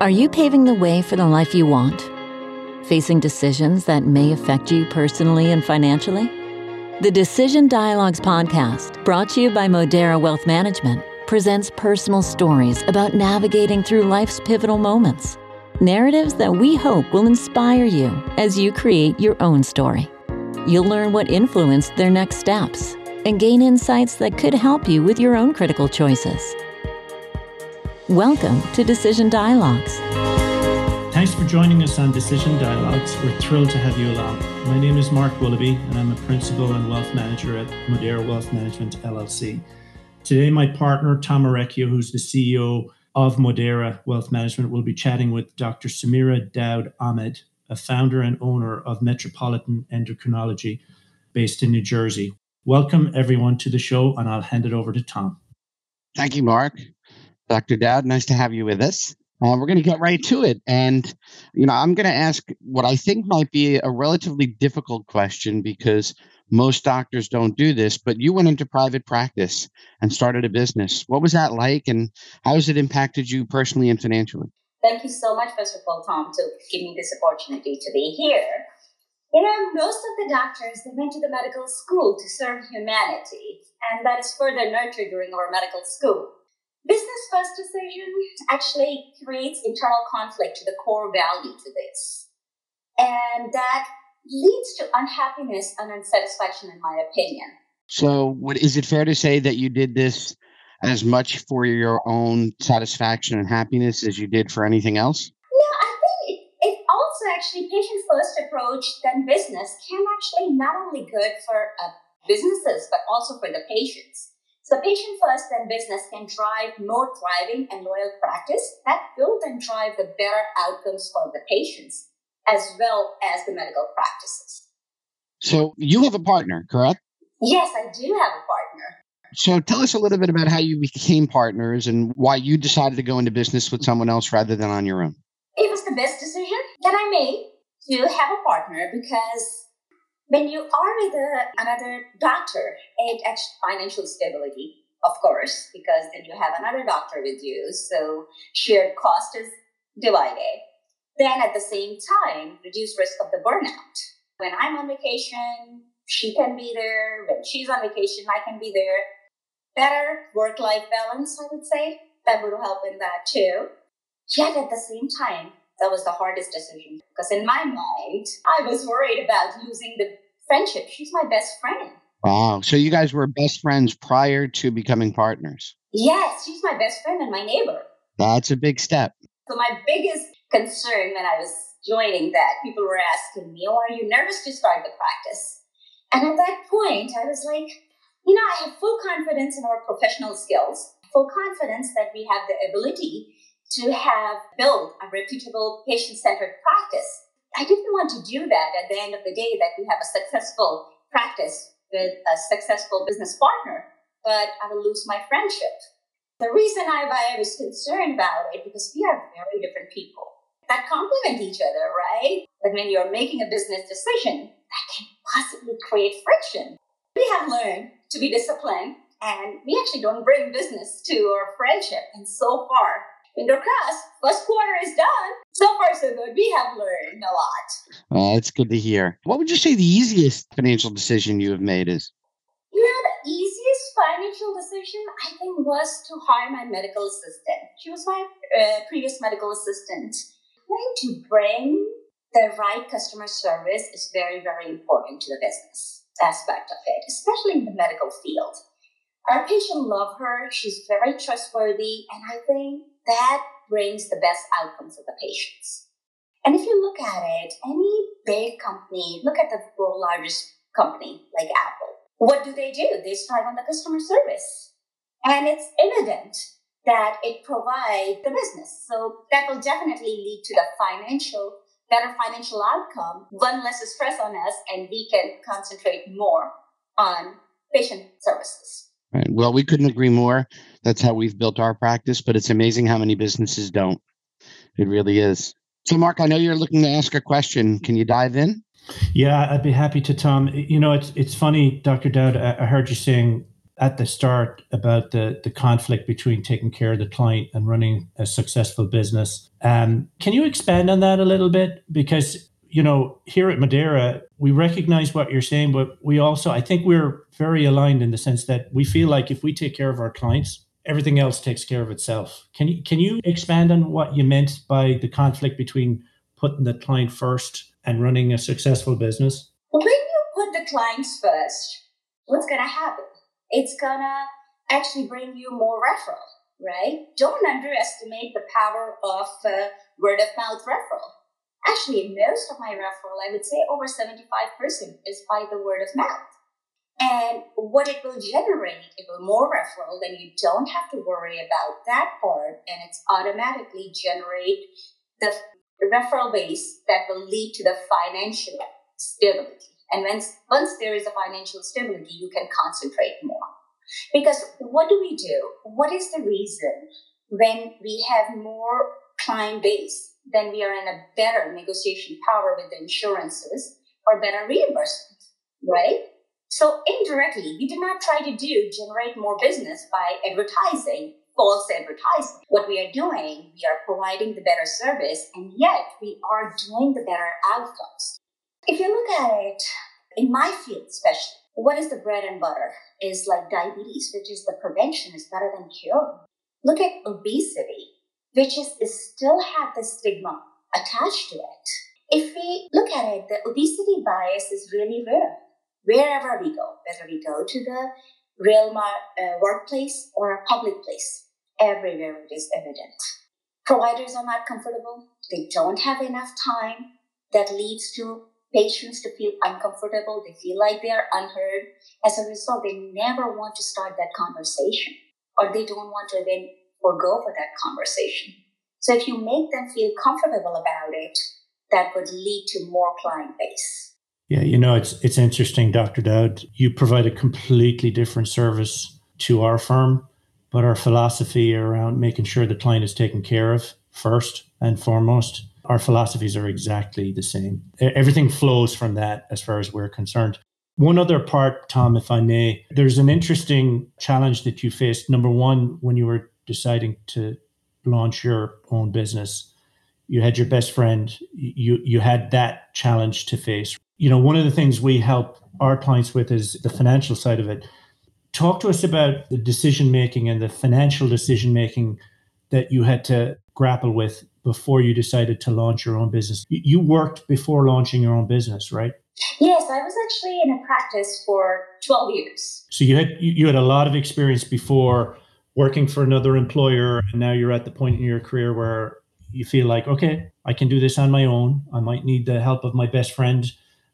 Are you paving the way for the life you want? Facing decisions that may affect you personally and financially? The Decision Dialogues podcast, brought to you by Modera Wealth Management, presents personal stories about navigating through life's pivotal moments. Narratives that we hope will inspire you as you create your own story. You'll learn what influenced their next steps and gain insights that could help you with your own critical choices. Welcome to Decision Dialogues. Thanks for joining us on Decision Dialogues. We're thrilled to have you along. My name is Mark Willoughby, and I'm a principal and wealth manager at Modera Wealth Management LLC. Today, my partner, Tom Orecchio, who's the CEO of Modera Wealth Management, will be chatting with Dr. Sameera Daud Ahmed, a founder and owner of Metropolitan Endocrinology based in New Jersey. Welcome, everyone, to the show, and I'll hand it over to Tom. Thank you, Mark. Dr. Daud, nice to have you with us. Uh, we're going to get right to it. And, you know, I'm going to ask what I think might be a relatively difficult question because most doctors don't do this, but you went into private practice and started a business. What was that like and how has it impacted you personally and financially? Thank you so much, first of all, Tom, to give me this opportunity to be here. You know, most of the doctors, they went to the medical school to serve humanity, and that is further nurtured during our medical school. Business first decision actually creates internal conflict to the core value to this. And that leads to unhappiness and unsatisfaction, in my opinion. So, what, is it fair to say that you did this as much for your own satisfaction and happiness as you did for anything else? No, I think it, it also actually patient first approach than business can actually not only good for uh, businesses but also for the patients. So patient first then business can drive more thriving and loyal practice that will then drive the better outcomes for the patients as well as the medical practices. So you have a partner, correct? Yes, I do have a partner. So tell us a little bit about how you became partners and why you decided to go into business with someone else rather than on your own. It was the best decision that I made to have a partner because when you are with a, another doctor, it financial stability, of course, because then you have another doctor with you. So shared cost is divided. Then at the same time, reduce risk of the burnout. When I'm on vacation, she can be there. When she's on vacation, I can be there. Better work life balance, I would say. That would help in that too. Yet at the same time, that was the hardest decision because in my mind, I was worried about losing the friendship. She's my best friend. Wow. So you guys were best friends prior to becoming partners? Yes, she's my best friend and my neighbor. That's a big step. So my biggest concern when I was joining that, people were asking me, Oh, are you nervous to start the practice? And at that point, I was like, you know, I have full confidence in our professional skills, full confidence that we have the ability to have built a reputable patient centered practice. I didn't want to do that at the end of the day that we have a successful practice with a successful business partner, but I will lose my friendship. The reason I, I was concerned about it because we are very different people that complement each other, right? But when you're making a business decision, that can possibly create friction. We have learned to be disciplined and we actually don't bring business to our friendship. And so far, finger crossed, first quarter is done. So far, so good. We have learned a lot. Well, that's good to hear. What would you say the easiest financial decision you have made is? You know, the easiest financial decision I think was to hire my medical assistant. She was my uh, previous medical assistant. Trying to bring the right customer service is very, very important to the business aspect of it, especially in the medical field. Our patient love her. She's very trustworthy, and I think that brings the best outcome for the patients. And if you look at it, any big company, look at the world largest company like Apple. What do they do? They strive on the customer service. And it's evident that it provides the business. So that will definitely lead to the financial, better financial outcome, one less stress on us, and we can concentrate more on patient services. Right. Well, we couldn't agree more. That's how we've built our practice, but it's amazing how many businesses don't. It really is. So, Mark, I know you're looking to ask a question. Can you dive in? Yeah, I'd be happy to, Tom. You know, it's it's funny, Dr. Daud. I heard you saying at the start about the, the conflict between taking care of the client and running a successful business. Um, can you expand on that a little bit? Because, you know, here at Modera, we recognize what you're saying, but we also, I think we're very aligned in the sense that we feel like if we take care of our clients, everything else takes care of itself. Can you, can you expand on what you meant by the conflict between putting the client first and running a successful business? When you put the clients first, what's going to happen? it's gonna actually bring you more referral, right? Don't underestimate the power of uh, word of mouth referral. Actually, most of my referral, I would say over 75% is by the word of mouth. And what it will generate, it will more referral, then you don't have to worry about that part, and it's automatically generate the referral base that will lead to the financial stability. And once, once there is a financial stability, you can concentrate more. Because what do we do? What is the reason when we have more client base, then we are in a better negotiation power with the insurances or better reimbursement, right? So indirectly, we did not try to do generate more business by advertising, false advertising. What we are doing, we are providing the better service, and yet we are doing the better outcomes. If you look at it in my field, especially, what is the bread and butter? Is like diabetes, which is the prevention is better than cure. Look at obesity, which is, is still have the stigma attached to it. If we look at it, the obesity bias is really rare. Wherever we go, whether we go to the real uh, workplace or a public place, everywhere it is evident. Providers are not comfortable. They don't have enough time. That leads to patients to feel uncomfortable. They feel like they are unheard. As a result, they never want to start that conversation or they don't want to then forego for that conversation. So if you make them feel comfortable about it, that would lead to more client base. Yeah, you know, it's it's interesting, Dr. Daud. You provide a completely different service to our firm, but our philosophy around making sure the client is taken care of first and foremost our philosophies are exactly the same. Everything flows from that as far as we're concerned. One other part, Tom, if I may, there's an interesting challenge that you faced. Number one, when you were deciding to launch your own business, you had your best friend, you, you had that challenge to face. You know, one of the things we help our clients with is the financial side of it. Talk to us about the decision making and the financial decision making that you had to grapple with before you decided to launch your own business. You worked before launching your own business, right? Yes, I was actually in a practice for 12 years. So you had you had a lot of experience before working for another employer and now you're at the point in your career where you feel like, okay, I can do this on my own. I might need the help of my best friend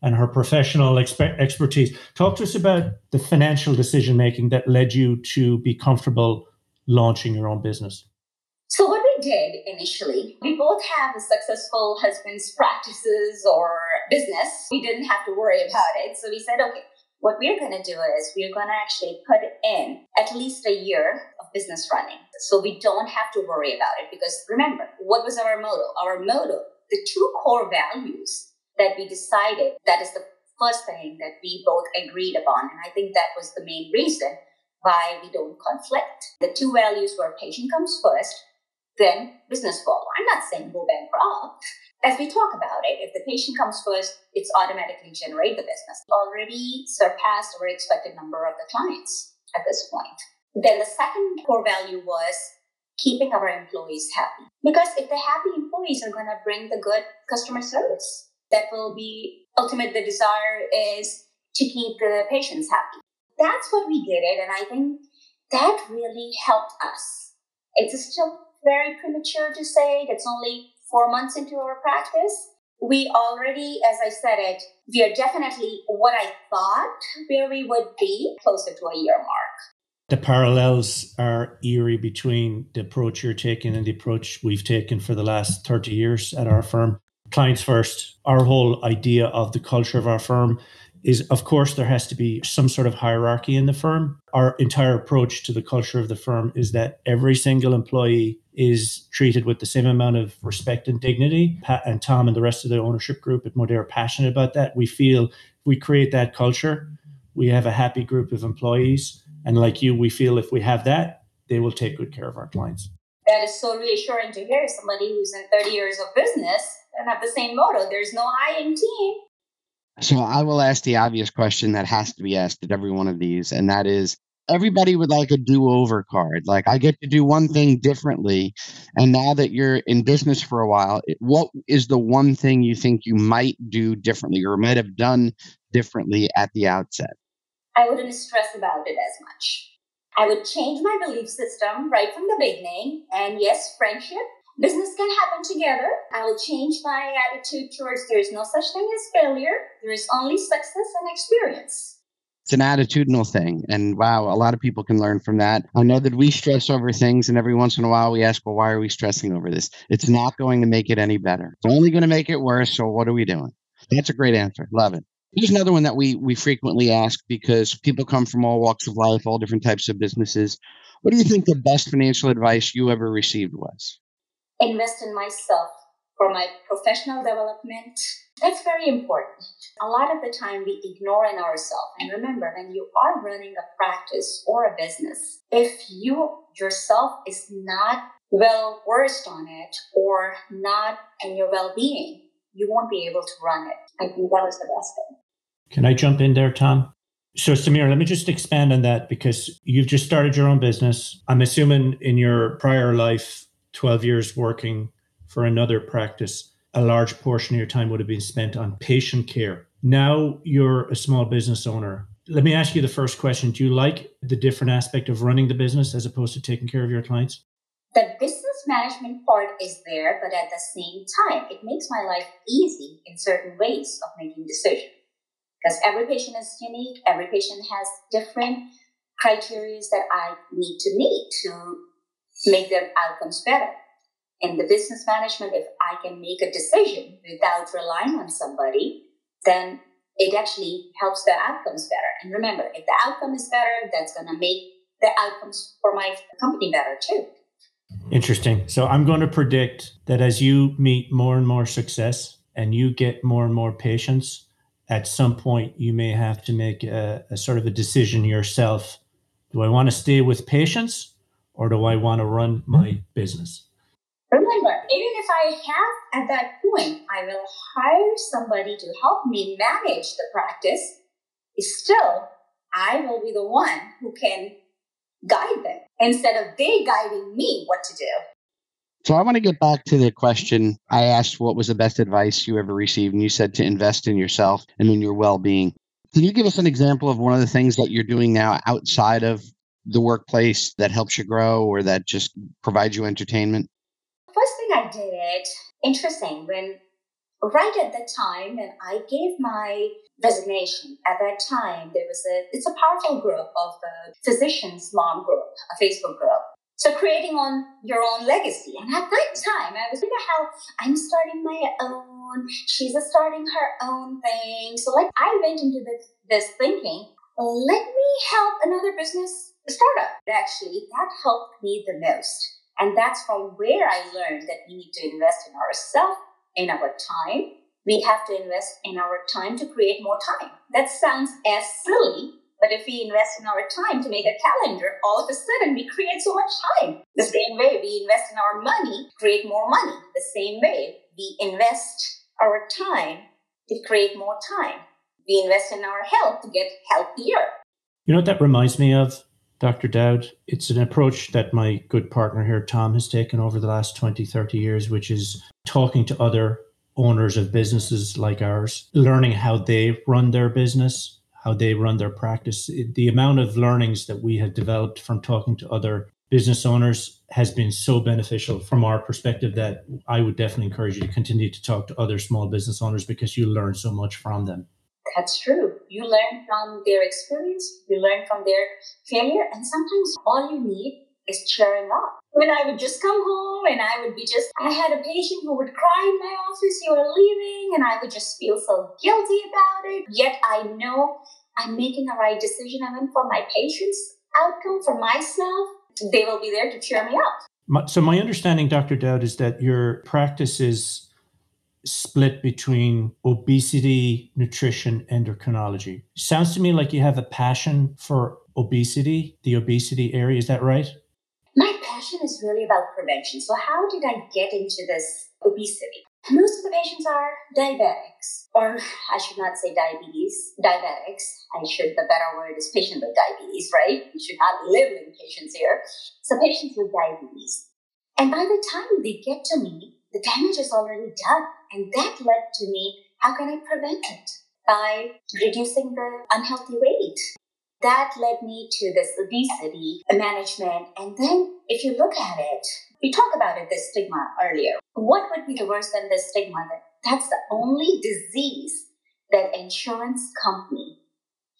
and her professional exper- expertise. Talk to us about the financial decision making that led you to be comfortable launching your own business. So what we did initially, we both have a successful husband's practices or business. We didn't have to worry about it. So we said, okay, what we're going to do is we're going to actually put in at least a year of business running. So we don't have to worry about it because remember, what was our motto? Our motto, the two core values that we decided that is the first thing that we both agreed upon. And I think that was the main reason why we don't conflict. The two values were patient comes first then business follow. I'm not saying go bankrupt. As we talk about it, if the patient comes first, it's automatically generate the business. Already surpassed our expected number of the clients at this point. Then the second core value was keeping our employees happy. Because if the happy employees are going to bring the good customer service, that will be ultimate. The desire is to keep the patients happy. That's what we did it. And I think that really helped us. It's still very premature to say it. It's only four months into our practice. We already, as I said it, we are definitely what I thought where we would be closer to a year mark. The parallels are eerie between the approach you're taking and the approach we've taken for the last 30 years at our firm. Clients first, our whole idea of the culture of our firm is of course there has to be some sort of hierarchy in the firm. Our entire approach to the culture of the firm is that every single employee is treated with the same amount of respect and dignity. Pat and Tom and the rest of the ownership group at Modera are passionate about that. We feel we create that culture, we have a happy group of employees And like you, we feel if we have that, they will take good care of our clients. That is so reassuring to hear somebody who's in 30 years of business and have the same motto. There's no I in team. So I will ask the obvious question that has to be asked at every one of these, and that is everybody would like a do-over card. Like I get to do one thing differently. And now that you're in business for a while, what is the one thing you think you might do differently or might have done differently at the outset? I wouldn't stress about it as much. I would change my belief system right from the beginning. And yes, friendship, business can happen together. I will change my attitude towards there is no such thing as failure. There is only success and experience it's an attitudinal thing. And wow, a lot of people can learn from that. I know that we stress over things, and every once in a while we ask, well, why are we stressing over this? It's not going to make it any better. It's only going to make it worse. So what are we doing? That's a great answer. Love it. Here's another one that we we frequently ask because people come from all walks of life, all different types of businesses. What do you think the best financial advice you ever received was? Invest in myself for my professional development. That's very important. A lot of the time we ignore in ourselves. And remember, when you are running a practice or a business, if you yourself is not well versed on it or not in your well being, you won't be able to run it. I think that was the best thing. Can I jump in there, Tom? So, Samir, let me just expand on that because you've just started your own business. I'm assuming in your prior life, 12 years working for another practice, a large portion of your time would have been spent on patient care. Now you're a small business owner. Let me ask you the first question. Do you like the different aspect of running the business as opposed to taking care of your clients? The business management part is there, but at the same time, it makes my life easy in certain ways of making decisions. Because every patient is unique, every patient has different criteria that I need to meet to make their outcomes better in the business management, if I can make a decision without relying on somebody, then it actually helps the outcomes better. And remember, if the outcome is better, that's going to make the outcomes for my company better too. Interesting. So I'm going to predict that as you meet more and more success and you get more and more patients, at some point you may have to make a, a sort of a decision yourself. Do I want to stay with patients or do I want to run my mm-hmm. business? Remember, even if I have at that point, I will hire somebody to help me manage the practice, still, I will be the one who can guide them instead of they guiding me what to do. So I want to get back to the question I asked what was the best advice you ever received and you said to invest in yourself and in your well-being. Can you give us an example of one of the things that you're doing now outside of the workplace that helps you grow or that just provides you entertainment? first thing I did, interesting, when right at that time when I gave my resignation, at that time there was a it's a powerful group of the physicians mom group, a Facebook group. So creating on your own legacy. And at that time I was thinking how I'm starting my own, she's starting her own thing. So like I went into this, this thinking, let me help another business startup. Actually, that helped me the most and that's from where I learned that we need to invest in ourselves, in our time. We have to invest in our time to create more time. That sounds as silly, but if we invest in our time to make a calendar, all of a sudden we create so much time. The same way we invest in our money, create more money. The same way we invest our time to create more time. We invest in our health to get healthier. You know what that reminds me of? Dr. Daud. It's an approach that my good partner here, Tom, has taken over the last 20, 30 years, which is talking to other owners of businesses like ours, learning how they run their business, how they run their practice. The amount of learnings that we have developed from talking to other business owners has been so beneficial from our perspective that I would definitely encourage you to continue to talk to other small business owners because you learn so much from them. That's true. You learn from their experience, you learn from their failure, and sometimes all you need is cheering up. When I would just come home and I would be just, I had a patient who would cry in my office, you are leaving, and I would just feel so guilty about it. Yet I know I'm making a right decision. I mean, for my patient's outcome, for myself, they will be there to cheer me up. So, my understanding, Dr. Daud, is that your practice is split between obesity, nutrition, endocrinology. Sounds to me like you have a passion for obesity, the obesity area. Is that right? My passion is really about prevention. So, how did I get into this obesity? Most of the patients are diabetics, or I should not say diabetes, diabetics. I should, the better word is patient with diabetes, right? You should not labeling patients here. So, patients with diabetes. And by the time they get to me, the damage is already done. And that led to me how can I prevent it? By reducing the unhealthy weight. That led me to this obesity management. And then, if you look at it, we talked about it, the stigma earlier. What would be the worst than the stigma? That that's the only disease that insurance company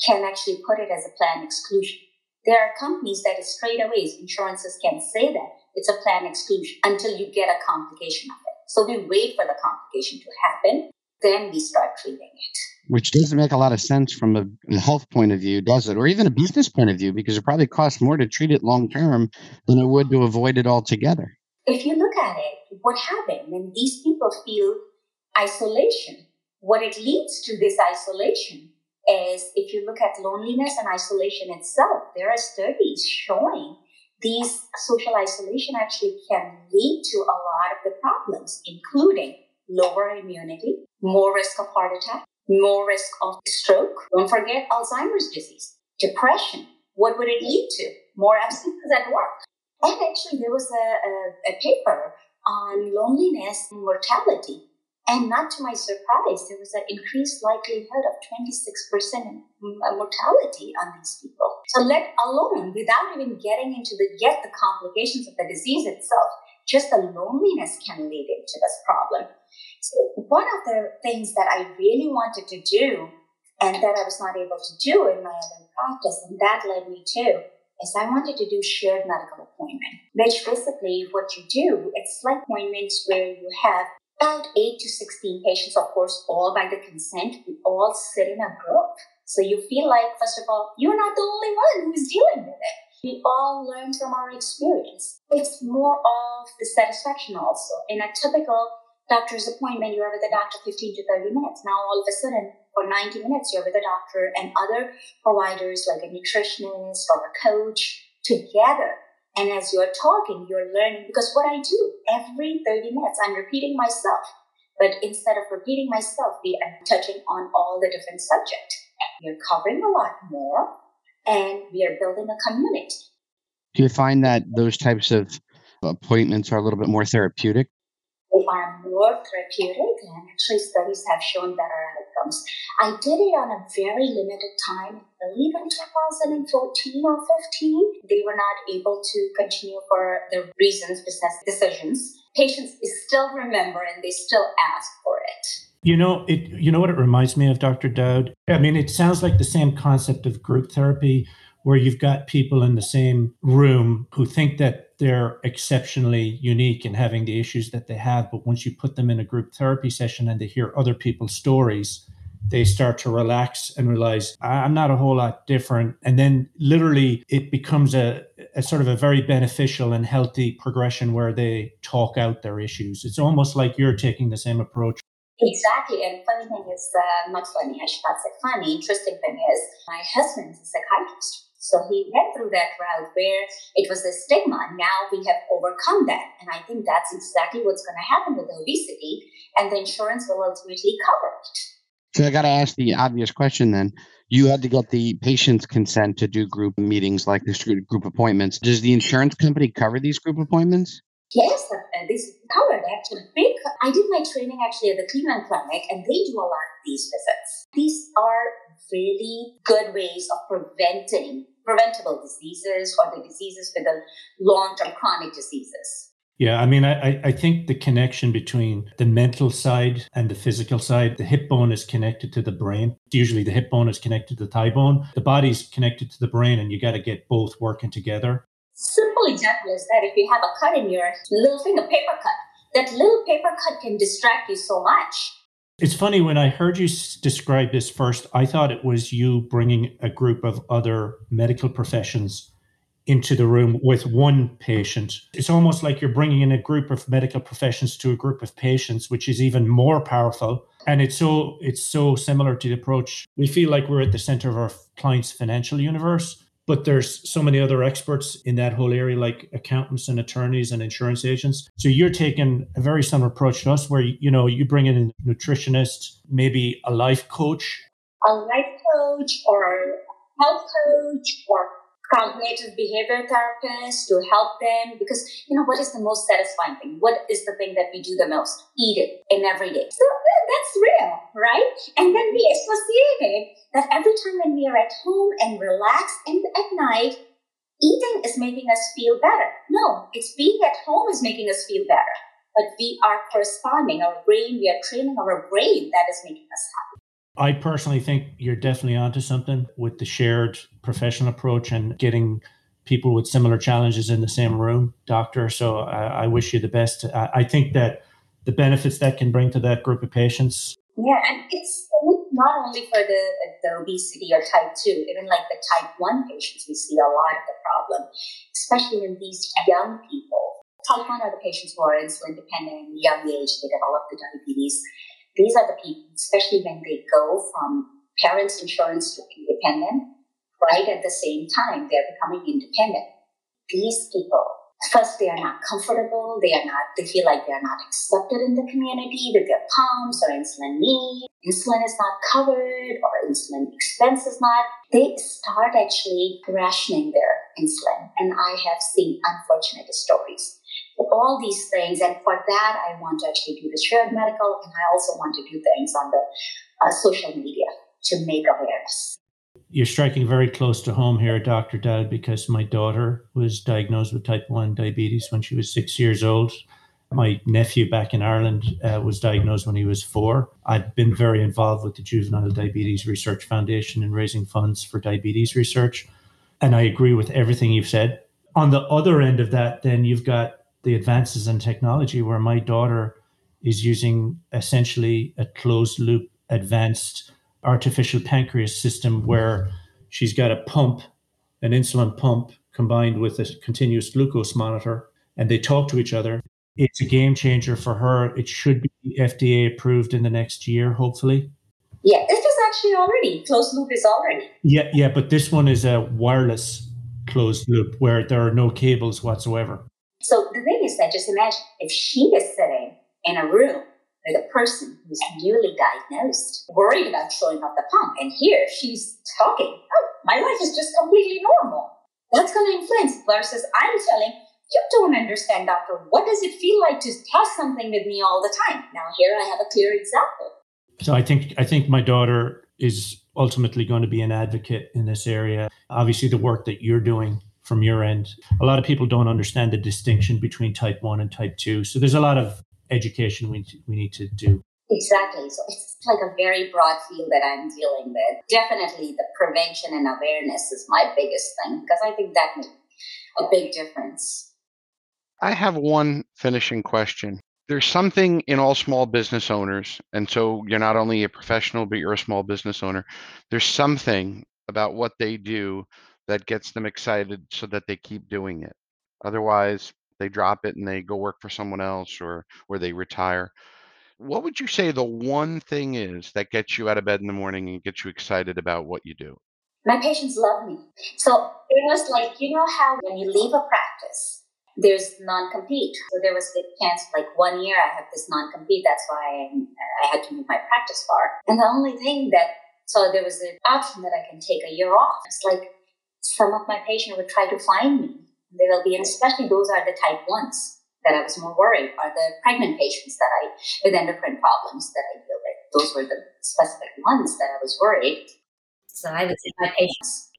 can actually put it as a plan exclusion. There are companies that straight away, insurances can say that it's a plan exclusion until you get a complication of. So we wait for the complication to happen, then we start treating it. Which doesn't make a lot of sense from a health point of view, does it? Or even a business point of view, because it probably costs more to treat it long term than it would to avoid it altogether. If you look at it, what happened when these people feel isolation? What it leads to this isolation is if you look at loneliness and isolation itself, there are studies showing these social isolation actually can lead to a lot of the problems, including lower immunity, more risk of heart attack, more risk of stroke. Don't forget Alzheimer's disease, depression. What would it lead to? More absences at work. And actually, there was a, a, a paper on loneliness and mortality and not to my surprise, there was an increased likelihood of 26% mm, uh, mortality on these people. So let alone, without even getting into the get the complications of the disease itself, just the loneliness can lead into this problem. So one of the things that I really wanted to do and that I was not able to do in my other practice, and that led me to is I wanted to do shared medical appointment, which basically what you do, it's like appointments where you have about 8 to 16 patients, of course, all by the consent. We all sit in a group. So you feel like, first of all, you're not the only one who's dealing with it. We all learn from our experience. It's more of the satisfaction also. In a typical doctor's appointment, you're with the doctor 15 to 30 minutes. Now, all of a sudden, for 90 minutes, you're with the doctor and other providers like a nutritionist or a coach together and as you're talking, you're learning because what I do every 30 minutes, I'm repeating myself. But instead of repeating myself, we are touching on all the different subjects. We're covering a lot more and we are building a community. Do you find that those types of appointments are a little bit more therapeutic? They are more therapeutic, and actually, studies have shown better outcomes. I did it on a very limited time, I believe in 2014 or 15. They were not able to continue for the reasons, business decisions. Patients still remember and they still ask for it. You know, it. You know what it reminds me of, Dr. Daud. I mean, it sounds like the same concept of group therapy, where you've got people in the same room who think that they're exceptionally unique in having the issues that they have, but once you put them in a group therapy session and they hear other people's stories, they start to relax and realize I'm not a whole lot different. And then literally it becomes a, a, sort of a very beneficial and healthy progression where they talk out their issues. It's almost like you're taking the same approach. Exactly. And funny thing is, uh, not funny, I should not say funny. Interesting thing is, my husband is a psychiatrist. So he went through that route where it was a stigma. Now we have overcome that. And I think that's exactly what's going to happen with obesity. And the insurance will ultimately cover it. So I got to ask the obvious question then. You had to get the patient's consent to do group meetings like this group appointments. Does the insurance company cover these group appointments? Yes, uh, this covered actually. Big. I did my training actually at the Cleveland Clinic, and they do a lot of these visits. These are really good ways of preventing preventable diseases or the diseases with the long-term chronic diseases. Yeah, I mean, I, I think the connection between the mental side and the physical side, the hip bone is connected to the brain. Usually the hip bone is connected to the thigh bone. The body's connected to the brain, and you got to get both working together. Simple example is that if you have a cut in your little finger, a paper cut, that little paper cut can distract you so much. It's funny when I heard you describe this first, I thought it was you bringing a group of other medical professions into the room with one patient. It's almost like you're bringing in a group of medical professions to a group of patients, which is even more powerful. And it's so it's so similar to the approach. We feel like we're at the center of our client's financial universe, but there's so many other experts in that whole area like accountants and attorneys and insurance agents. So you're taking a very similar approach to us where you know you bring in a nutritionist maybe a life coach. A life coach or a health coach or cognitive behavior therapist to help them because you know what is the most satisfying thing? What is the thing that we do the most? Eat it in every day. So that's real right? And then we associated that every time when we are at home and relaxed and at night eating is making us feel better. No it's being at home is making us feel better. But we are corresponding our brain we are training our brain that is making us happy I personally think you're definitely onto something with the shared professional approach and getting people with similar challenges in the same room, doctor. So I, I wish you the best. I, I, think that the benefits that can bring to that group of patients. Yeah, and it's not only for the, the obesity or type 2, even like the type 1 patients, we see a lot of the problem, especially in these young people. Type 1 are the patients who are insulin dependent, young age, they develop the diabetes these are the people, especially when they go from parents' insurance to independent, right at the same time, they're becoming independent. These people, first, they are not comfortable. They are not, they feel like they're not accepted in the community with their pumps or insulin need. Insulin is not covered or insulin expense is not. They start actually rationing their insulin. And I have seen unfortunate stories all these things. And for that, I want to actually do the shared medical, and I also want to do things on the uh, social media to make awareness. You're striking very close to home here, Dr. Daud, because my daughter was diagnosed with type 1 diabetes when she was six years old. My nephew back in Ireland uh, was diagnosed when he was four. I've been very involved with the Juvenile Diabetes Research Foundation in raising funds for diabetes research. And I agree with everything you've said. On the other end of that, then you've got the advances in technology where my daughter is using essentially a closed loop advanced artificial pancreas system where she's got a pump, an insulin pump combined with a continuous glucose monitor, and they talk to each other. It's a game changer for her. It should be FDA approved in the next year, hopefully. Yeah, it is actually already closed loop is already. Yeah, yeah, but this one is a wireless closed loop where there are no cables whatsoever. So the thing is that just imagine if she is sitting in a room with a person who's newly diagnosed, worried about showing up the pump, and here she's talking, oh, my life is just completely normal. That's going to influence versus I'm telling, you don't understand, doctor. What does it feel like to test something with me all the time? Now here I have a clear example. So I think I think my daughter is ultimately going to be an advocate in this area. Obviously, the work that you're doing from your end. A lot of people don't understand the distinction between type 1 and type 2. So there's a lot of education we, we need to do. Exactly. So it's like a very broad field that I'm dealing with. Definitely the prevention and awareness is my biggest thing because I think that makes a big difference. I have one finishing question. There's something in all small business owners, and so you're not only a professional, but you're a small business owner. There's something about what they do that gets them excited so that they keep doing it. Otherwise, they drop it and they go work for someone else or or they retire. What would you say the one thing is that gets you out of bed in the morning and gets you excited about what you do? My patients love me. So it was like, you know how when you leave a practice, there's non-compete. So there was a chance, like one year I had this non-compete. That's why I, I had to move my practice far. And the only thing that, so there was an option that I can take a year off. It's like, some of my patients would try to find me. They will be, and especially those are the type ones that I was more worried are the pregnant patients that I with endocrine problems that I deal with. Those were the specific ones that I was worried. So I would say my patients.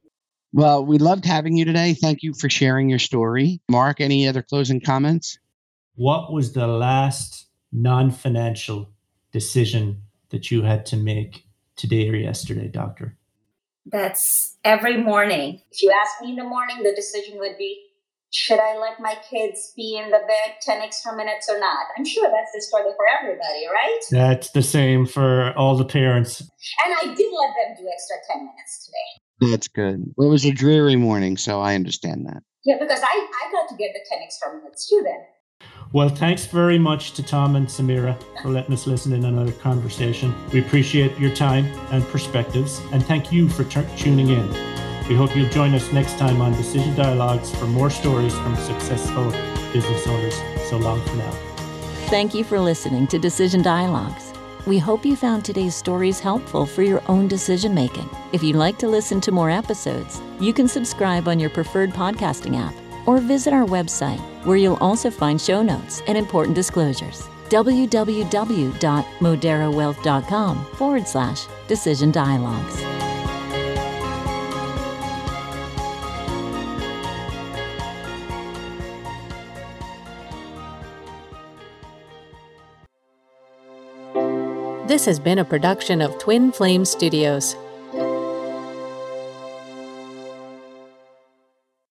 Well, we loved having you today. Thank you for sharing your story. Mark, any other closing comments? What was the last non financial decision that you had to make today or yesterday, doctor? That's every morning. If you ask me in the morning, the decision would be should I let my kids be in the bed 10 extra minutes or not? I'm sure that's the struggle for everybody, right? That's the same for all the parents. And I did let them do extra 10 minutes today. That's good. Well, it was a dreary morning, so I understand that. Yeah, because I, I got to get the 10 extra minutes too then. Well, thanks very much to Tom and Sameera for letting us listen in another conversation. We appreciate your time and perspectives, and thank you for t- tuning in. We hope you'll join us next time on Decision Dialogues for more stories from successful business owners. So long for now. Thank you for listening to Decision Dialogues. We hope you found today's stories helpful for your own decision making. If you'd like to listen to more episodes, you can subscribe on your preferred podcasting app or visit our website where you'll also find show notes and important disclosures www.moderawealth.com forward slash decision dialogues. This has been a production of Twin Flame Studios.